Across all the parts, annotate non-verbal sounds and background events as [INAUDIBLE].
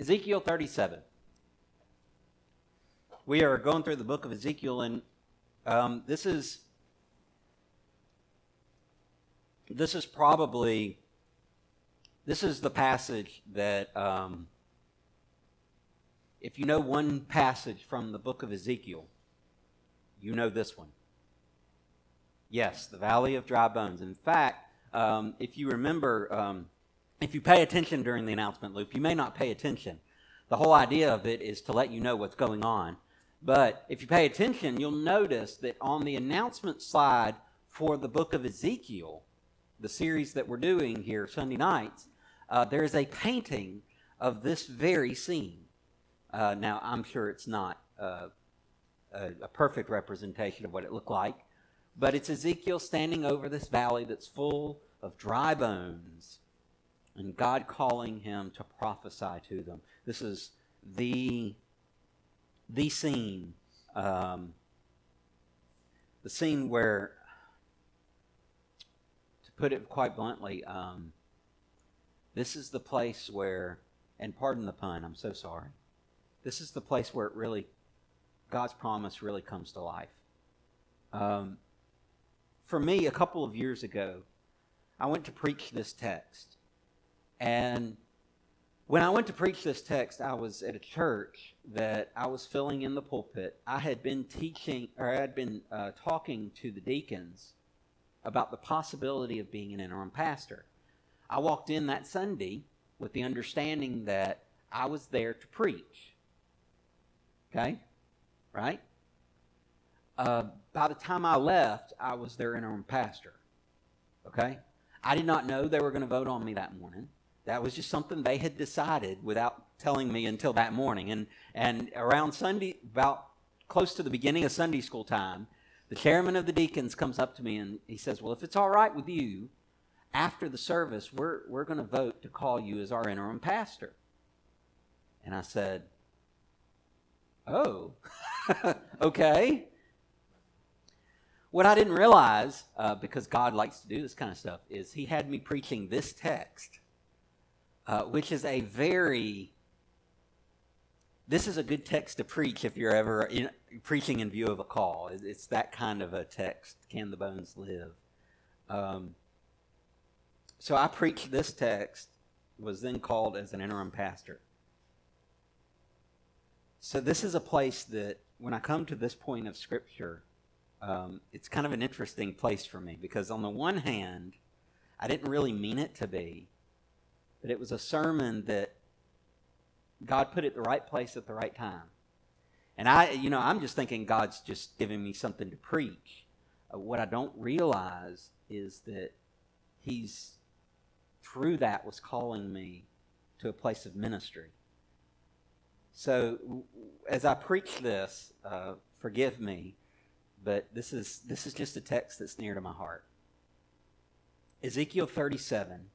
Ezekiel 37. We are going through the book of Ezekiel, and um, this is this is probably this is the passage that um, if you know one passage from the book of Ezekiel, you know this one. Yes, the valley of dry bones. In fact, um, if you remember, um, if you pay attention during the announcement loop, you may not pay attention. The whole idea of it is to let you know what's going on. But if you pay attention, you'll notice that on the announcement slide for the book of Ezekiel, the series that we're doing here Sunday nights, uh, there is a painting of this very scene. Uh, now, I'm sure it's not uh, a, a perfect representation of what it looked like, but it's Ezekiel standing over this valley that's full of dry bones and God calling him to prophesy to them. This is the, the scene, um, the scene where, to put it quite bluntly, um, this is the place where, and pardon the pun, I'm so sorry. This is the place where it really, God's promise really comes to life. Um, for me, a couple of years ago, I went to preach this text. And when I went to preach this text, I was at a church that I was filling in the pulpit. I had been teaching, or I had been uh, talking to the deacons about the possibility of being an interim pastor. I walked in that Sunday with the understanding that I was there to preach. Okay? Right? Uh, by the time I left, I was their interim pastor. Okay? I did not know they were going to vote on me that morning. That was just something they had decided without telling me until that morning. And, and around Sunday, about close to the beginning of Sunday school time, the chairman of the deacons comes up to me and he says, Well, if it's all right with you, after the service, we're, we're going to vote to call you as our interim pastor. And I said, Oh, [LAUGHS] okay. What I didn't realize, uh, because God likes to do this kind of stuff, is He had me preaching this text, uh, which is a very this is a good text to preach if you're ever in, preaching in view of a call. It's that kind of a text. Can the bones live? Um, so I preached this text, was then called as an interim pastor. So this is a place that when I come to this point of Scripture, um, it's kind of an interesting place for me because, on the one hand, I didn't really mean it to be, but it was a sermon that God put at the right place at the right time. And I, you know, I'm just thinking God's just giving me something to preach. Uh, what I don't realize is that He's, through that, was calling me to a place of ministry. So, as I preach this, uh, forgive me but this is this is just a text that's near to my heart. Ezekiel 37.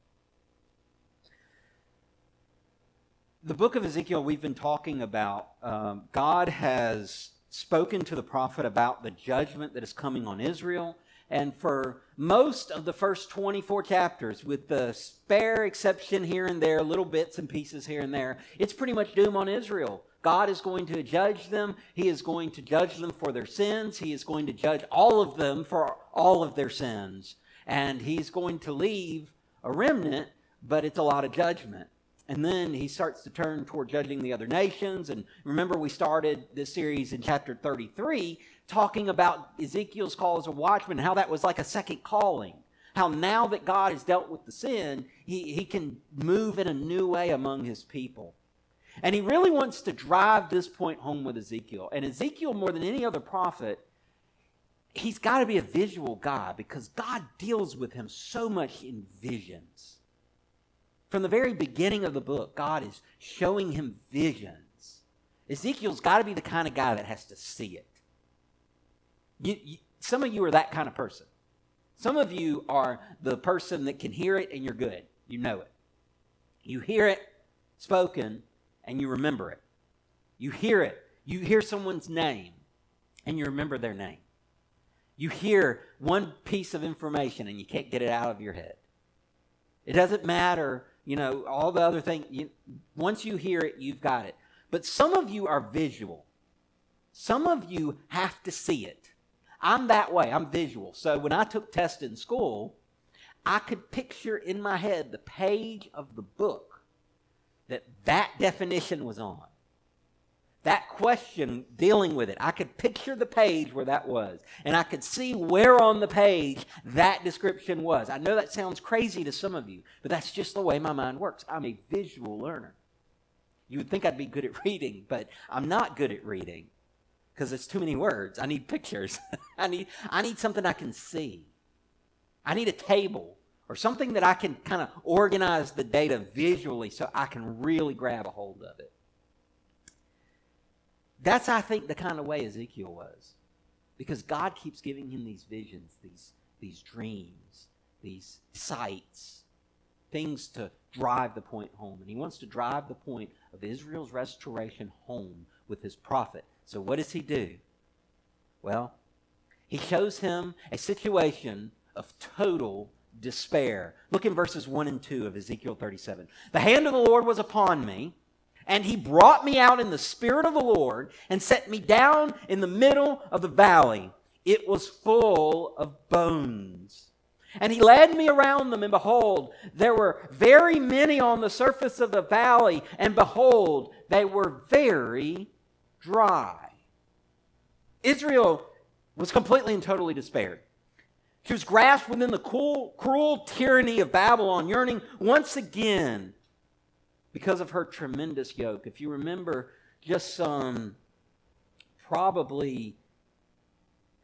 The book of Ezekiel, we've been talking about. Um, God has spoken to the prophet about the judgment that is coming on Israel. And for most of the first 24 chapters, with the spare exception here and there, little bits and pieces here and there, it's pretty much doom on Israel. God is going to judge them. He is going to judge them for their sins. He is going to judge all of them for all of their sins. And He's going to leave a remnant, but it's a lot of judgment. And then he starts to turn toward judging the other nations. And remember, we started this series in chapter 33 talking about Ezekiel's call as a watchman, how that was like a second calling. How now that God has dealt with the sin, he, he can move in a new way among his people. And he really wants to drive this point home with Ezekiel. And Ezekiel, more than any other prophet, he's got to be a visual guy because God deals with him so much in visions. From the very beginning of the book, God is showing him visions. Ezekiel's got to be the kind of guy that has to see it. You, you, some of you are that kind of person. Some of you are the person that can hear it and you're good. You know it. You hear it spoken and you remember it. You hear it. You hear someone's name and you remember their name. You hear one piece of information and you can't get it out of your head. It doesn't matter you know, all the other things. Once you hear it, you've got it. But some of you are visual. Some of you have to see it. I'm that way. I'm visual. So when I took tests in school, I could picture in my head the page of the book that that definition was on. That question dealing with it. I could picture the page where that was, and I could see where on the page that description was. I know that sounds crazy to some of you, but that's just the way my mind works. I'm a visual learner. You would think I'd be good at reading, but I'm not good at reading because it's too many words. I need pictures. [LAUGHS] I need I need something I can see. I need a table or something that I can kind of organize the data visually so I can really grab a hold of it. That's, I think, the kind of way Ezekiel was. Because God keeps giving him these visions, these, these dreams, these sights, things to drive the point home. And he wants to drive the point of Israel's restoration home with his prophet. So, what does he do? Well, he shows him a situation of total despair. Look in verses 1 and 2 of Ezekiel 37. The hand of the Lord was upon me, and he brought me out in the spirit of the Lord and set me down in the middle of the valley. It was full of bones. And he led me around them, and behold, there were very many on the surface of the valley, and behold, they were very dry. Israel was completely and totally despaired. She was grasped within the cruel, cruel tyranny of Babylon, yearning once again because of her tremendous yoke. If you remember, just some probably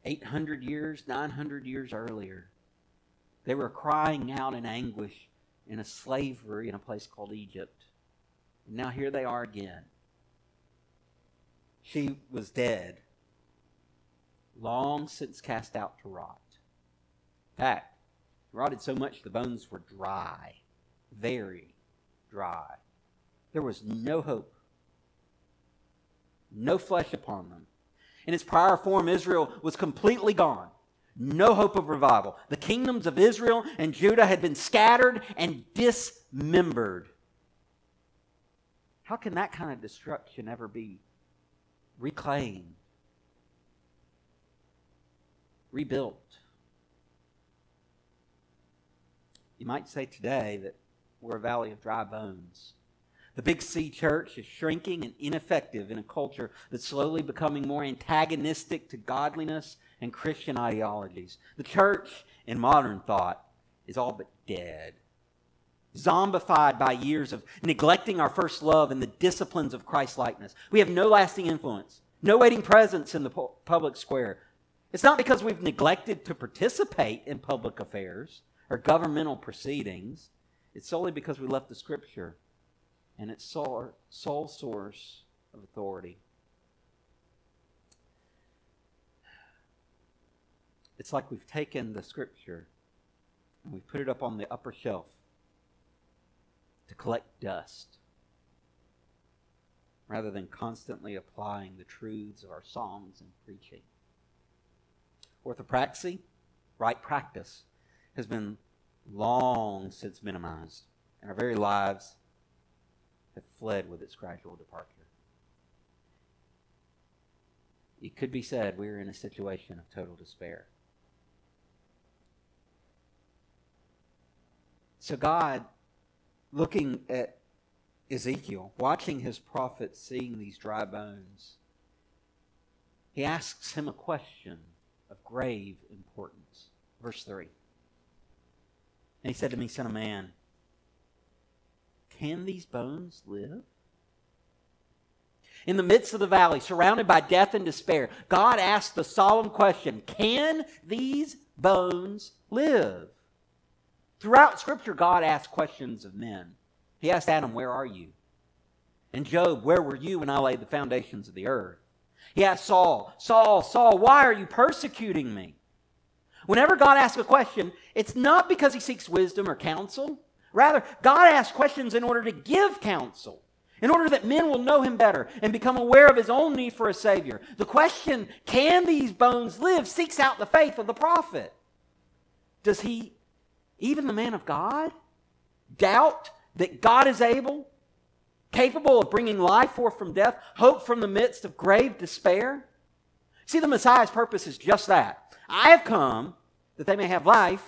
800 years, 900 years earlier, they were crying out in anguish in a slavery in a place called Egypt. And now here they are again. She was dead, long since cast out to rot. In fact, rotted so much the bones were dry, very dry. There was no hope, no flesh upon them. In its prior form, Israel was completely gone. No hope of revival. The kingdoms of Israel and Judah had been scattered and dismembered. How can that kind of destruction ever be reclaimed, rebuilt? You might say today that we're a valley of dry bones. The Big C church is shrinking and ineffective in a culture that's slowly becoming more antagonistic to godliness and Christian ideologies. The church, in modern thought, is all but dead. Zombified by years of neglecting our first love and the disciplines of Christ likeness. We have no lasting influence, no waiting presence in the public square. It's not because we've neglected to participate in public affairs or governmental proceedings, it's solely because we left the Scripture and its sole, sole source of authority. It's like we've taken the scripture and we've put it up on the upper shelf to collect dust rather than constantly applying the truths of our songs and preaching. Orthopraxy, right practice, has been long since minimized, and our very lives have fled with its gradual departure. It could be said we are in a situation of total despair. So, God, looking at Ezekiel, watching his prophet seeing these dry bones, he asks him a question of grave importance. Verse 3. And he said to me, Son of man, can these bones live? In the midst of the valley, surrounded by death and despair, God asked the solemn question Can these bones live? Throughout Scripture, God asked questions of men. He asked Adam, Where are you? And Job, Where were you when I laid the foundations of the earth? He asked Saul, Saul, Saul, why are you persecuting me? Whenever God asks a question, it's not because he seeks wisdom or counsel. Rather, God asks questions in order to give counsel, in order that men will know him better and become aware of his own need for a Savior. The question, can these bones live, seeks out the faith of the prophet. Does he, even the man of God, doubt that God is able, capable of bringing life forth from death, hope from the midst of grave despair? See, the Messiah's purpose is just that. I have come that they may have life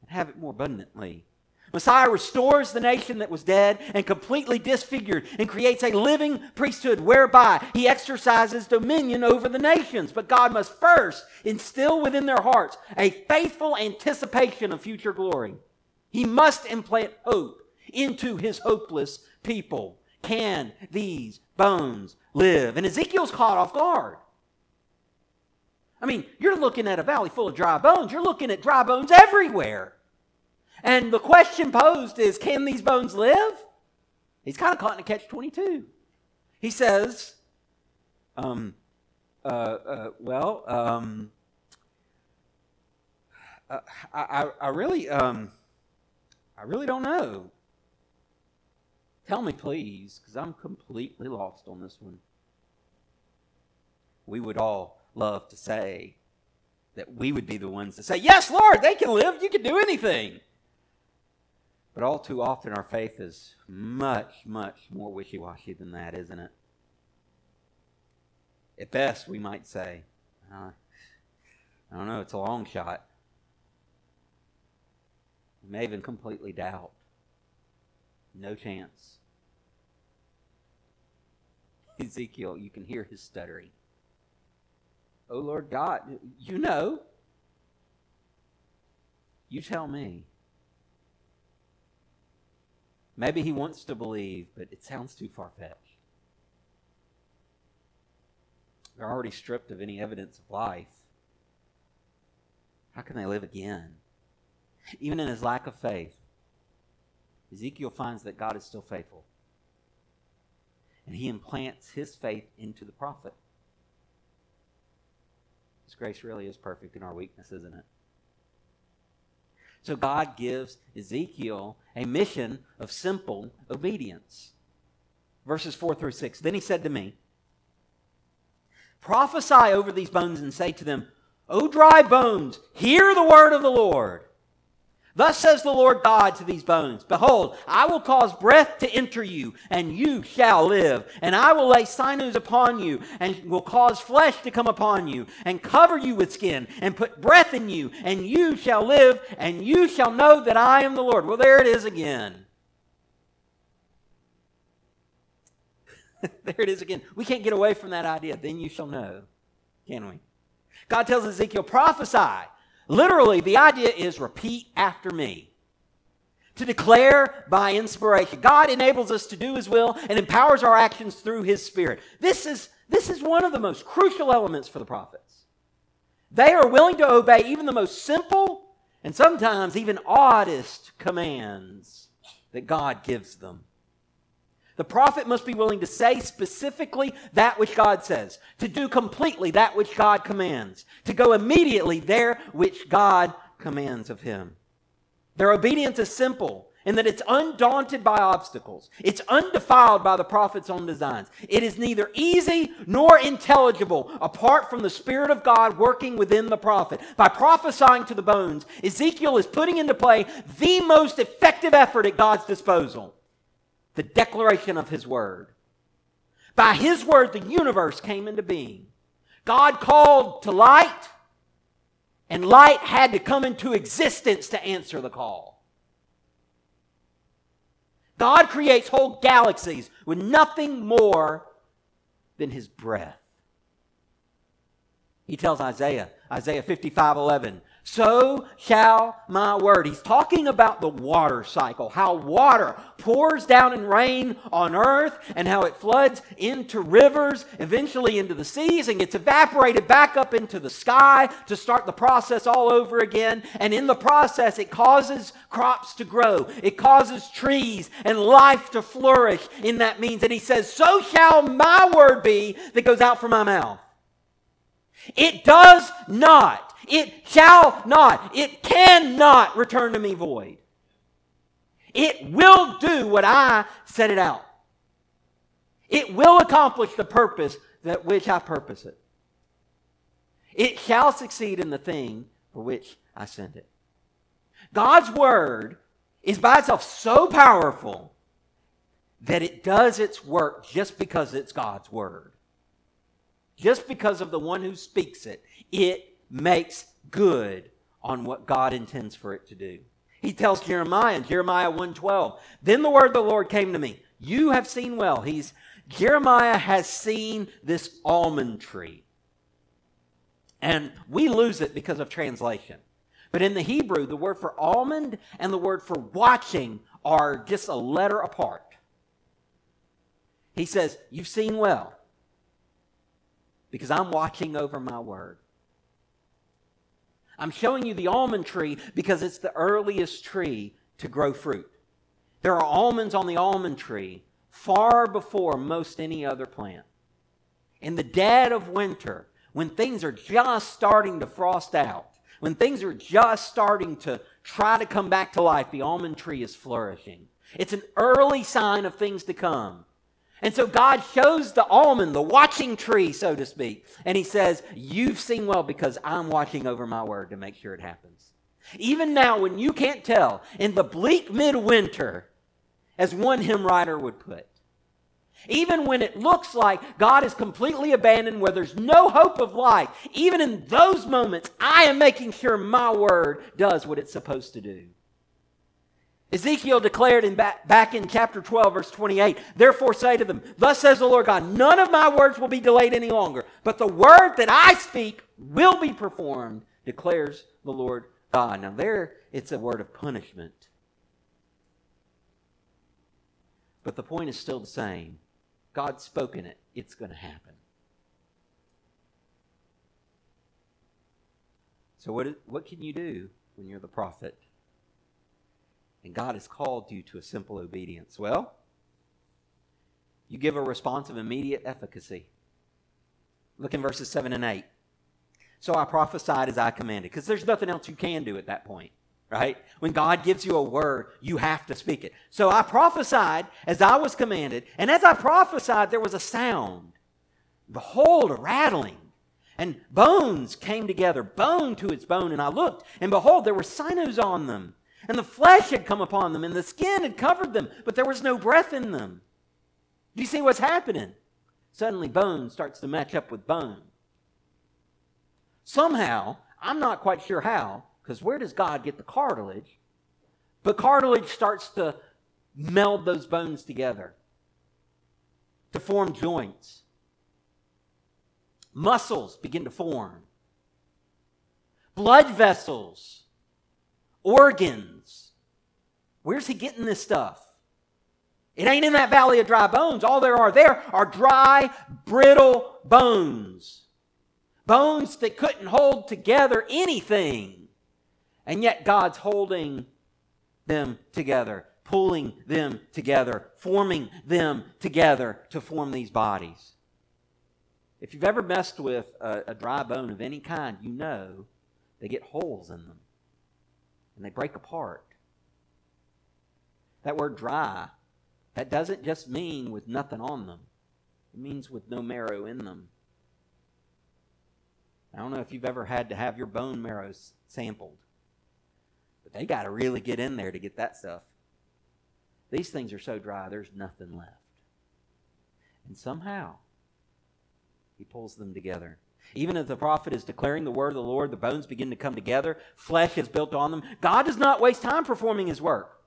and have it more abundantly. Messiah restores the nation that was dead and completely disfigured and creates a living priesthood whereby he exercises dominion over the nations. But God must first instill within their hearts a faithful anticipation of future glory. He must implant hope into his hopeless people. Can these bones live? And Ezekiel's caught off guard. I mean, you're looking at a valley full of dry bones. You're looking at dry bones everywhere. And the question posed is can these bones live? He's kind of caught in a catch 22. He says, um, uh, uh, well, um, uh, I, I, really, um, I really don't know. Tell me, please, because I'm completely lost on this one. We would all love to say that we would be the ones to say, Yes, Lord, they can live. You can do anything. But all too often, our faith is much, much more wishy washy than that, isn't it? At best, we might say, uh, I don't know, it's a long shot. We may even completely doubt. No chance. Ezekiel, you can hear his stuttering. Oh, Lord God, you know. You tell me. Maybe he wants to believe, but it sounds too far fetched. They're already stripped of any evidence of life. How can they live again? Even in his lack of faith, Ezekiel finds that God is still faithful. And he implants his faith into the prophet. His grace really is perfect in our weakness, isn't it? So God gives Ezekiel a mission of simple obedience. Verses 4 through 6. Then he said to me, Prophesy over these bones and say to them, O dry bones, hear the word of the Lord. Thus says the Lord God to these bones Behold, I will cause breath to enter you, and you shall live. And I will lay sinews upon you, and will cause flesh to come upon you, and cover you with skin, and put breath in you, and you shall live, and you shall know that I am the Lord. Well, there it is again. [LAUGHS] there it is again. We can't get away from that idea. Then you shall know, can we? God tells Ezekiel, prophesy Literally, the idea is repeat after me. To declare by inspiration. God enables us to do His will and empowers our actions through His Spirit. This is, this is one of the most crucial elements for the prophets. They are willing to obey even the most simple and sometimes even oddest commands that God gives them. The prophet must be willing to say specifically that which God says, to do completely that which God commands, to go immediately there which God commands of him. Their obedience is simple in that it's undaunted by obstacles. It's undefiled by the prophet's own designs. It is neither easy nor intelligible apart from the Spirit of God working within the prophet. By prophesying to the bones, Ezekiel is putting into play the most effective effort at God's disposal the declaration of His Word. By His Word, the universe came into being. God called to light, and light had to come into existence to answer the call. God creates whole galaxies with nothing more than His breath. He tells Isaiah, Isaiah 55 11, so shall my word. He's talking about the water cycle, how water pours down in rain on earth and how it floods into rivers, eventually into the seas, and gets evaporated back up into the sky to start the process all over again. And in the process, it causes crops to grow, it causes trees and life to flourish in that means. And he says, So shall my word be that goes out from my mouth. It does not it shall not, it cannot return to me void. It will do what I set it out. It will accomplish the purpose that which I purpose it. It shall succeed in the thing for which I send it. God's word is by itself so powerful that it does its work just because it's God's word. Just because of the one who speaks it, it makes good on what God intends for it to do. He tells Jeremiah in Jeremiah 1:12, "Then the word of the Lord came to me. You have seen well." He's Jeremiah has seen this almond tree. And we lose it because of translation. But in the Hebrew, the word for almond and the word for watching are just a letter apart. He says, You've seen well because I'm watching over my word. I'm showing you the almond tree because it's the earliest tree to grow fruit. There are almonds on the almond tree far before most any other plant. In the dead of winter, when things are just starting to frost out, when things are just starting to try to come back to life, the almond tree is flourishing. It's an early sign of things to come. And so God shows the almond, the watching tree, so to speak. And he says, You've seen well because I'm watching over my word to make sure it happens. Even now, when you can't tell, in the bleak midwinter, as one hymn writer would put, even when it looks like God is completely abandoned, where there's no hope of life, even in those moments, I am making sure my word does what it's supposed to do. Ezekiel declared in back, back in chapter 12, verse 28, Therefore say to them, Thus says the Lord God, none of my words will be delayed any longer, but the word that I speak will be performed, declares the Lord God. Now, there it's a word of punishment. But the point is still the same. God's spoken it, it's going to happen. So, what, what can you do when you're the prophet? And God has called you to a simple obedience. Well, you give a response of immediate efficacy. Look in verses 7 and 8. So I prophesied as I commanded, because there's nothing else you can do at that point, right? When God gives you a word, you have to speak it. So I prophesied as I was commanded, and as I prophesied, there was a sound. Behold, a rattling. And bones came together, bone to its bone. And I looked, and behold, there were sinews on them and the flesh had come upon them, and the skin had covered them, but there was no breath in them. Do you see what's happening? Suddenly, bone starts to match up with bone. Somehow, I'm not quite sure how, because where does God get the cartilage? But cartilage starts to meld those bones together to form joints. Muscles begin to form. Blood vessels organs. Where's he getting this stuff? It ain't in that valley of dry bones. All there are there are dry, brittle bones. Bones that couldn't hold together anything. And yet God's holding them together, pulling them together, forming them together to form these bodies. If you've ever messed with a, a dry bone of any kind, you know they get holes in them and they break apart. That word dry, that doesn't just mean with nothing on them, it means with no marrow in them. I don't know if you've ever had to have your bone marrow sampled, but they got to really get in there to get that stuff. These things are so dry, there's nothing left. And somehow, he pulls them together. Even as the prophet is declaring the word of the Lord, the bones begin to come together, flesh is built on them. God does not waste time performing his work.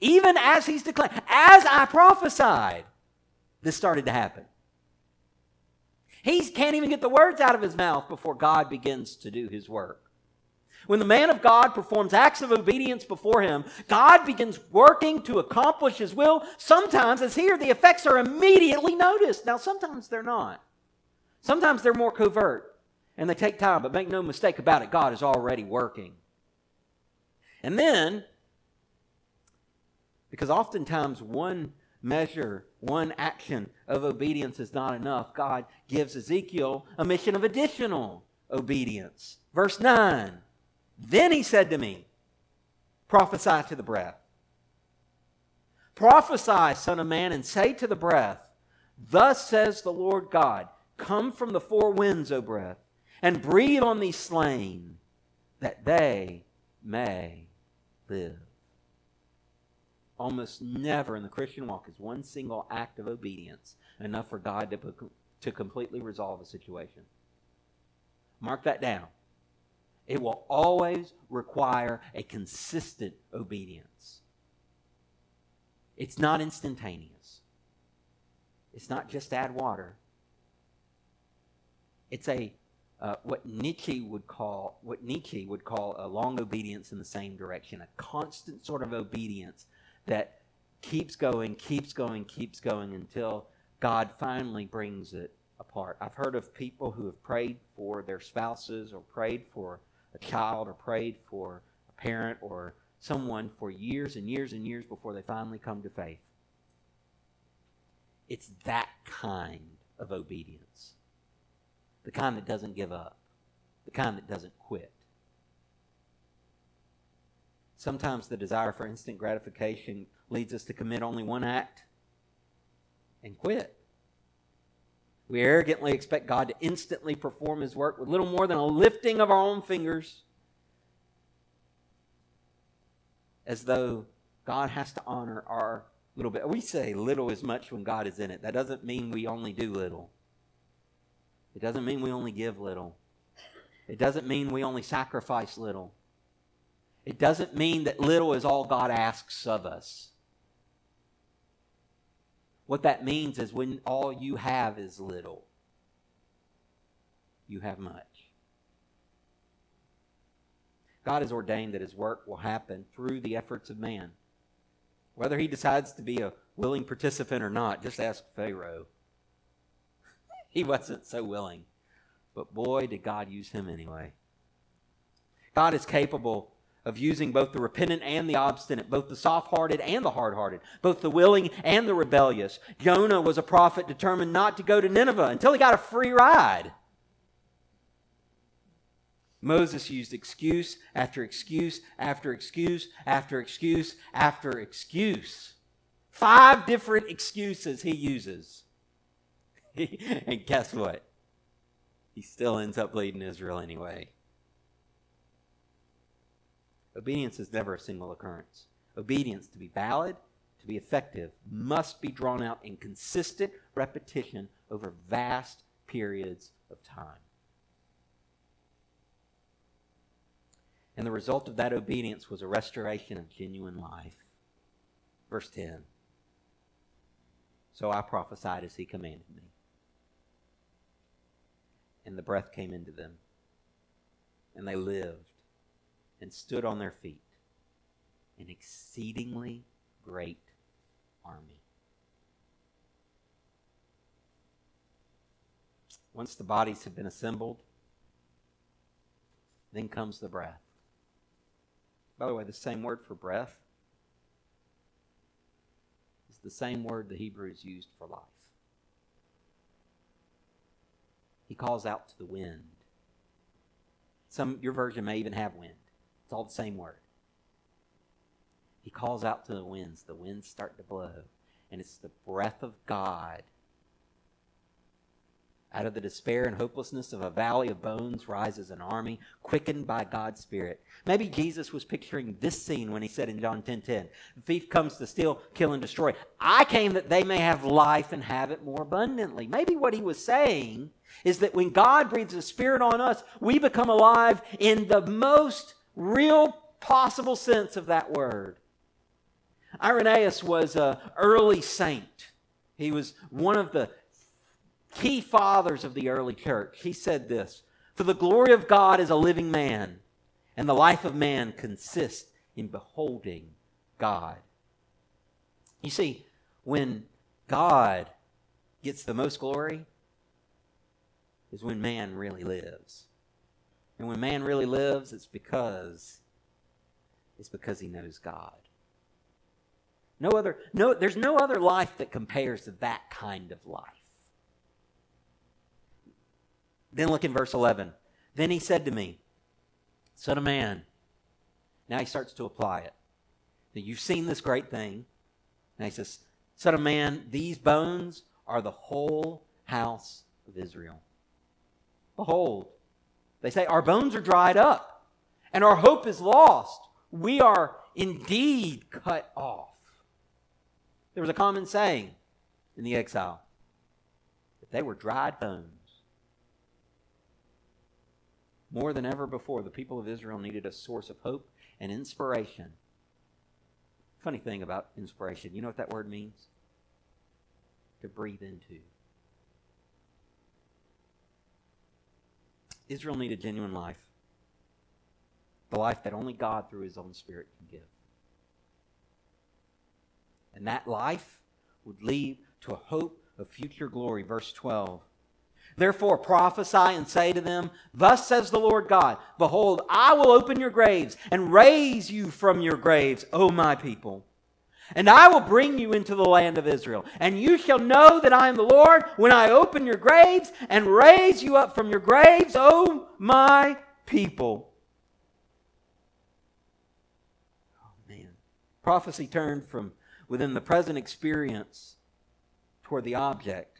Even as he's declaring, as I prophesied, this started to happen. He can't even get the words out of his mouth before God begins to do his work. When the man of God performs acts of obedience before him, God begins working to accomplish his will. Sometimes, as here, the effects are immediately noticed. Now, sometimes they're not. Sometimes they're more covert and they take time, but make no mistake about it, God is already working. And then, because oftentimes one measure, one action of obedience is not enough, God gives Ezekiel a mission of additional obedience. Verse 9 Then he said to me, Prophesy to the breath. Prophesy, Son of Man, and say to the breath, Thus says the Lord God Come from the four winds, O breath, and breathe on these slain, that they may live. almost never in the Christian walk is one single act of obedience enough for God to, to completely resolve a situation. Mark that down. It will always require a consistent obedience. It's not instantaneous. It's not just add water. It's a uh, what Nietzsche would call what Nietzsche would call a long obedience in the same direction, a constant sort of obedience that keeps going, keeps going, keeps going until God finally brings it apart. I've heard of people who have prayed for their spouses or prayed for a child or prayed for a parent or someone for years and years and years before they finally come to faith. It's that kind of obedience. The kind that doesn't give up, the kind that doesn't quit. Sometimes the desire for instant gratification leads us to commit only one act and quit. We arrogantly expect God to instantly perform His work with little more than a lifting of our own fingers, as though God has to honor our little bit. We say little is much when God is in it. That doesn't mean we only do little, it doesn't mean we only give little, it doesn't mean we only sacrifice little. It doesn't mean that little is all God asks of us. What that means is when all you have is little, you have much. God has ordained that his work will happen through the efforts of man. Whether he decides to be a willing participant or not, just ask Pharaoh. He wasn't so willing. But boy, did God use him anyway. God is capable of using both the repentant and the obstinate, both the soft hearted and the hard hearted, both the willing and the rebellious. Jonah was a prophet determined not to go to Nineveh until he got a free ride. Moses used excuse after excuse after excuse after excuse after excuse. Five different excuses he uses. [LAUGHS] and guess what? He still ends up leading Israel anyway. Obedience is never a single occurrence. Obedience, to be valid, to be effective, must be drawn out in consistent repetition over vast periods of time. And the result of that obedience was a restoration of genuine life. Verse 10. So I prophesied as he commanded me. And the breath came into them, and they lived and stood on their feet, an exceedingly great army. Once the bodies have been assembled, then comes the breath. By the way, the same word for breath is the same word the Hebrews used for life. He calls out to the wind. Some your version may even have wind. It's all the same word. He calls out to the winds. The winds start to blow. And it's the breath of God. Out of the despair and hopelessness of a valley of bones rises an army quickened by God's Spirit. Maybe Jesus was picturing this scene when he said in John 10:10, 10, 10, "The thief comes to steal, kill, and destroy. I came that they may have life and have it more abundantly." Maybe what he was saying is that when God breathes His Spirit on us, we become alive in the most real possible sense of that word. Irenaeus was an early saint. He was one of the key fathers of the early church. He said this For the glory of God is a living man, and the life of man consists in beholding God. You see, when God gets the most glory, is when man really lives. And when man really lives, it's because it's because he knows God. No other no there's no other life that compares to that kind of life. Then look in verse 11. Then he said to me, Son of man. Now he starts to apply it. Now you've seen this great thing. Now he says, Son of man, these bones are the whole house of Israel. Behold, they say, Our bones are dried up, and our hope is lost. We are indeed cut off. There was a common saying in the exile that they were dried bones. More than ever before, the people of Israel needed a source of hope and inspiration. Funny thing about inspiration, you know what that word means? To breathe into. Israel needed genuine life. The life that only God through his own Spirit can give. And that life would lead to a hope of future glory. Verse 12. Therefore prophesy and say to them, Thus says the Lord God, Behold, I will open your graves and raise you from your graves, O my people. And I will bring you into the land of Israel. And you shall know that I am the Lord when I open your graves and raise you up from your graves, O my people. Oh, man. Prophecy turned from within the present experience toward the object,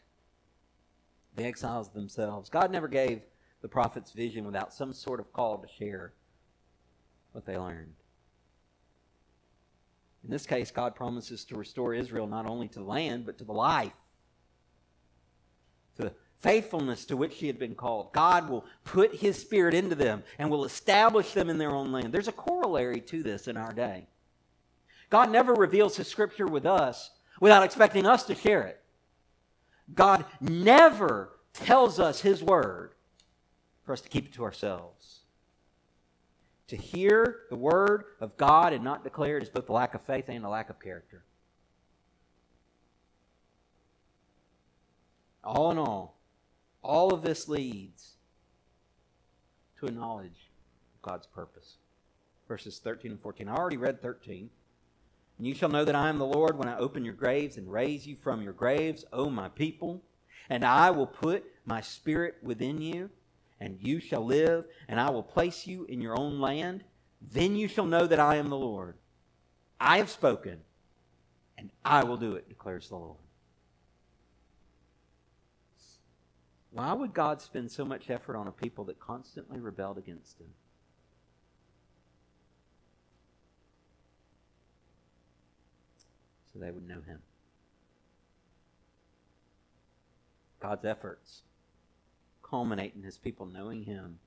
the exiles themselves. God never gave the prophets vision without some sort of call to share what they learned. In this case, God promises to restore Israel not only to the land, but to the life, to the faithfulness to which he had been called. God will put his spirit into them and will establish them in their own land. There's a corollary to this in our day. God never reveals his scripture with us without expecting us to share it. God never tells us his word for us to keep it to ourselves. To hear the word of God and not declare it is both a lack of faith and a lack of character. All in all, all of this leads to a knowledge of God's purpose. Verses 13 and 14. I already read 13. And you shall know that I am the Lord when I open your graves and raise you from your graves, O my people. And I will put my spirit within you, and you shall live, and I will place you in your own land. Then you shall know that I am the Lord. I have spoken, and I will do it, declares the Lord. Why would God spend so much effort on a people that constantly rebelled against him? So they would know him. God's efforts culminate in his people knowing him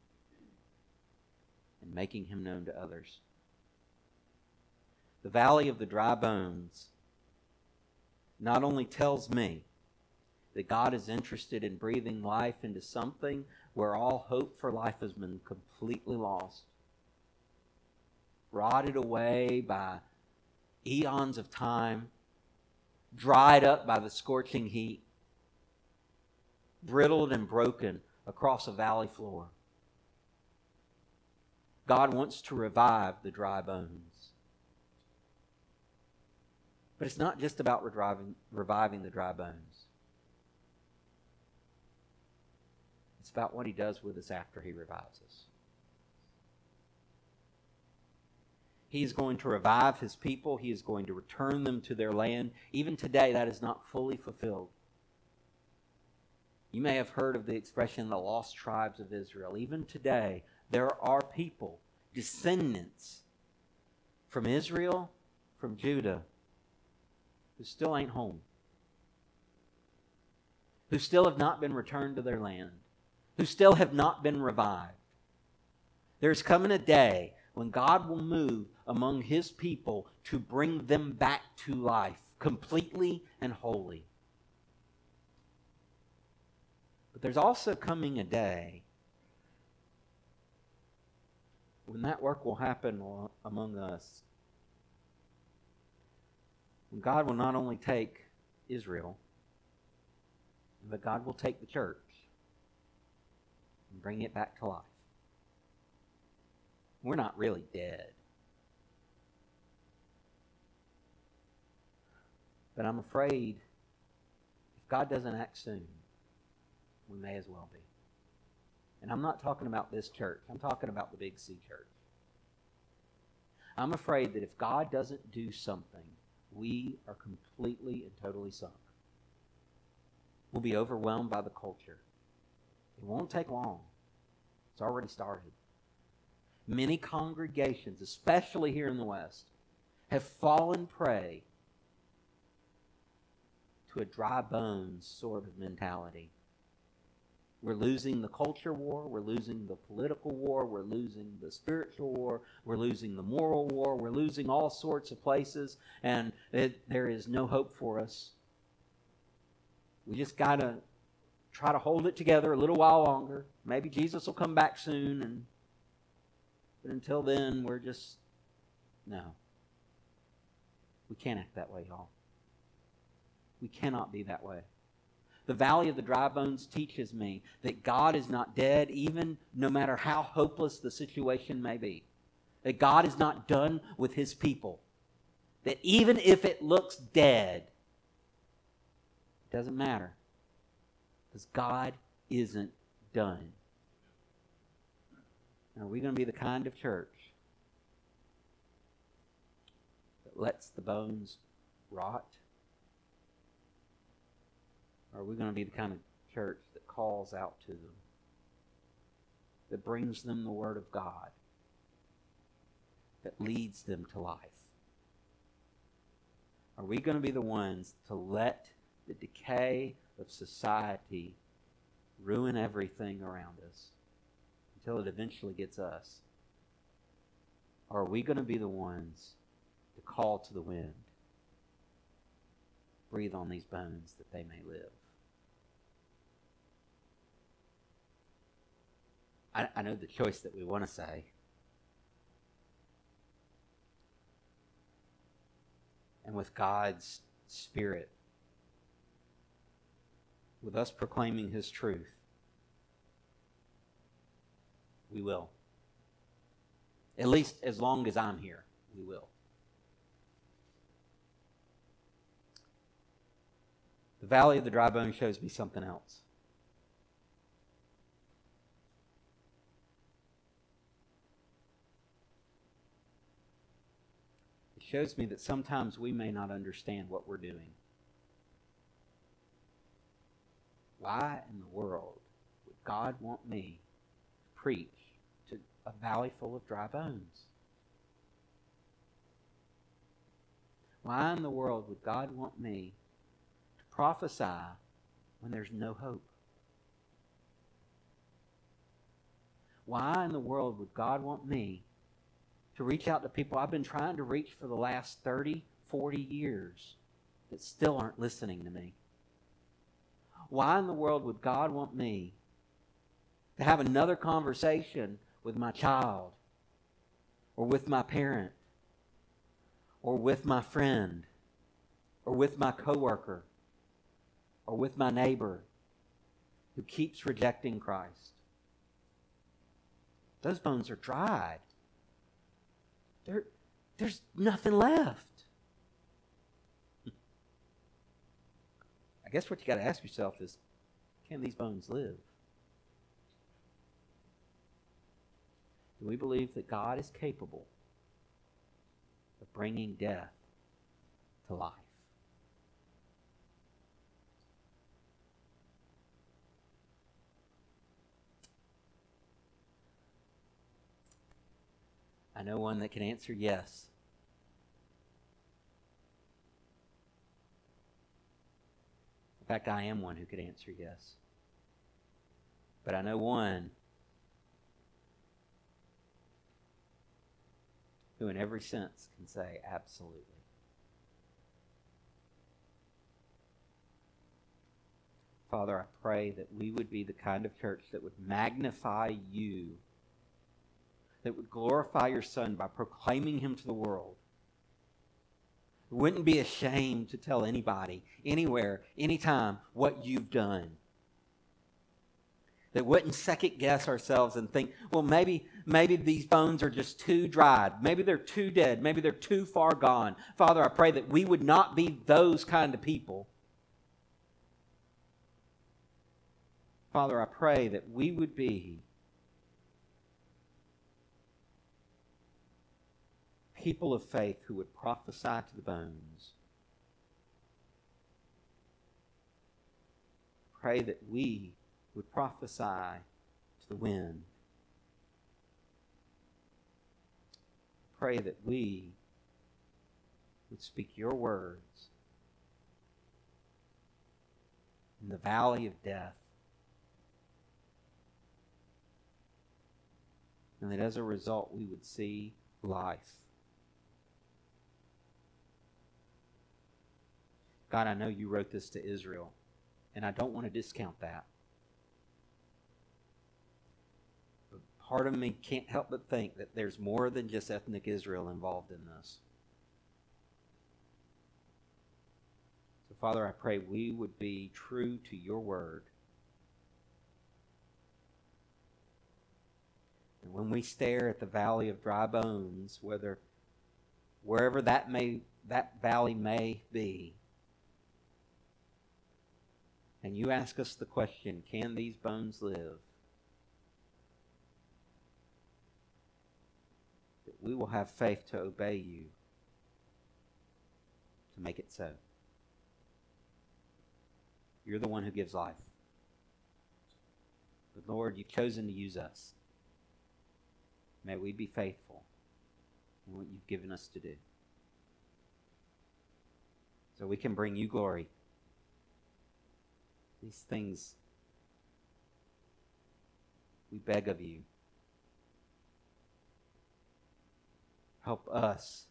and making him known to others. The valley of the dry bones not only tells me that God is interested in breathing life into something where all hope for life has been completely lost, rotted away by eons of time, dried up by the scorching heat, brittled and broken across a valley floor. God wants to revive the dry bones. But it's not just about reviving, reviving the dry bones. It's about what he does with us after he revives us. He is going to revive his people. He is going to return them to their land. Even today, that is not fully fulfilled. You may have heard of the expression the lost tribes of Israel. Even today, there are people, descendants from Israel, from Judah, who still ain't home, who still have not been returned to their land, who still have not been revived. There's coming a day when God will move among his people to bring them back to life completely and wholly. But there's also coming a day when that work will happen among us. When God will not only take Israel, but God will take the church and bring it back to life we're not really dead. But I'm afraid if God doesn't act soon, we may as well be. And I'm not talking about this church, I'm talking about the Big C church. I'm afraid that if God doesn't do something, we are completely and totally sunk. We'll be overwhelmed by the culture. It won't take long. It's already started. Many congregations, especially here in the West, have fallen prey to a dry bones sort of mentality. We're losing the culture war. We're losing the political war. We're losing the spiritual war. We're losing the moral war. We're losing all sorts of places, and it, there is no hope for us. We just got to try to hold it together a little while longer. Maybe Jesus will come back soon, and but until then, we're just no. We can't act that way, y'all. We cannot be that way. The valley of the dry bones teaches me that God is not dead, even no matter how hopeless the situation may be. That God is not done with his people. That even if it looks dead, it doesn't matter. Because God isn't done. Are we going to be the kind of church that lets the bones rot? Or are we going to be the kind of church that calls out to them, that brings them the Word of God, that leads them to life? Are we going to be the ones to let the decay of society ruin everything around us until it eventually gets us? Are we going to be the ones to call to the wind? Breathe on these bones that they may live. I, I know the choice that we want to say. And with God's Spirit, with us proclaiming His truth, we will. At least as long as I'm here, we will. The valley of the dry bones shows me something else. It shows me that sometimes we may not understand what we're doing. Why in the world would God want me preach to a valley full of dry bones? Why in the world would God want me to prophesy when there's no hope? Why in the world would God want me to reach out to people I've been trying to reach for the last 30, 40 years that still aren't listening to me. Why in the world would God want me to have another conversation with my child or with my parent or with my friend or with my coworker or with my neighbor who keeps rejecting Christ? Those bones are dried there, there's nothing left. I guess what you got to ask yourself is can these bones live? Do we believe that God is capable of bringing death to life? I know one that can answer yes. In fact, I am one who could answer yes. But I know one who, in every sense, can say absolutely. Father, I pray that we would be the kind of church that would magnify you that would glorify your Son by proclaiming him to the world. wouldn't be ashamed to tell anybody, anywhere, anytime, what you've done. That wouldn't second guess ourselves and think, well, maybe, maybe these bones are just too dried. Maybe they're too dead. Maybe they're too far gone. Father, I pray that we would not be those kind of people. Father, I pray that we would be people of faith who would prophesy to the bones. Pray that we would prophesy to the wind. Pray that we would speak your words in the valley of death. And that as a result, we would see life. God, I know you wrote this to Israel, and I don't want to discount that. But part of me can't help but think that there's more than just ethnic Israel involved in this. So, Father, I pray we would be true to your word. And when we stare at the valley of dry bones, whether wherever that may that valley may be, and you ask us the question, can these bones live? We will have faith to obey you to make it so. You're the one who gives life. But Lord, you've chosen to use us. May we be faithful in what you've given us to do. So we can bring you glory. These things we beg of you. Help us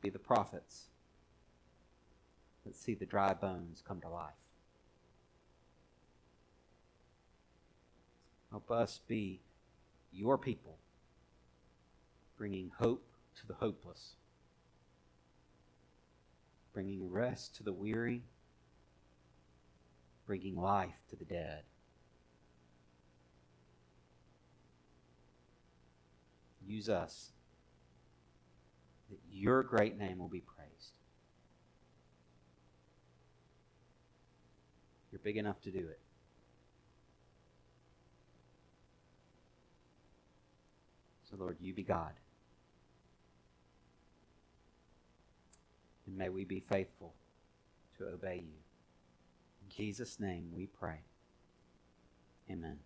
be the prophets that see the dry bones come to life. Help us be your people, bringing hope to the hopeless, bringing rest to the weary, bringing life to the dead. Use us your great name will be praised. You're big enough to do it. So, Lord, you be God. And may we be faithful to obey you. In Jesus' name we pray. Amen.